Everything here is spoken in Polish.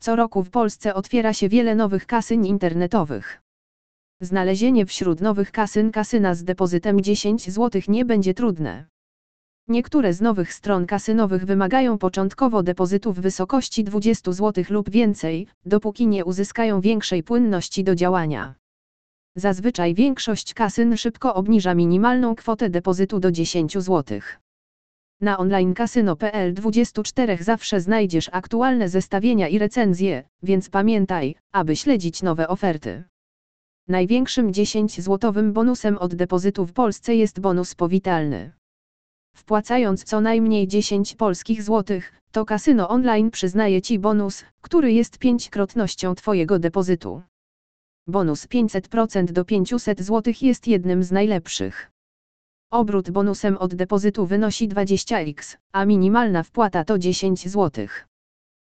Co roku w Polsce otwiera się wiele nowych kasyn internetowych. Znalezienie wśród nowych kasyn kasyna z depozytem 10 zł nie będzie trudne. Niektóre z nowych stron kasynowych wymagają początkowo depozytu w wysokości 20 zł lub więcej, dopóki nie uzyskają większej płynności do działania. Zazwyczaj większość kasyn szybko obniża minimalną kwotę depozytu do 10 zł. Na onlinekasyno.pl 24 zawsze znajdziesz aktualne zestawienia i recenzje, więc pamiętaj, aby śledzić nowe oferty. Największym 10-złotowym bonusem od depozytu w Polsce jest bonus powitalny. Wpłacając co najmniej 10 polskich złotych, to kasyno online przyznaje Ci bonus, który jest pięćkrotnością Twojego depozytu. Bonus 500% do 500 zł jest jednym z najlepszych. Obrót bonusem od depozytu wynosi 20x, a minimalna wpłata to 10 zł.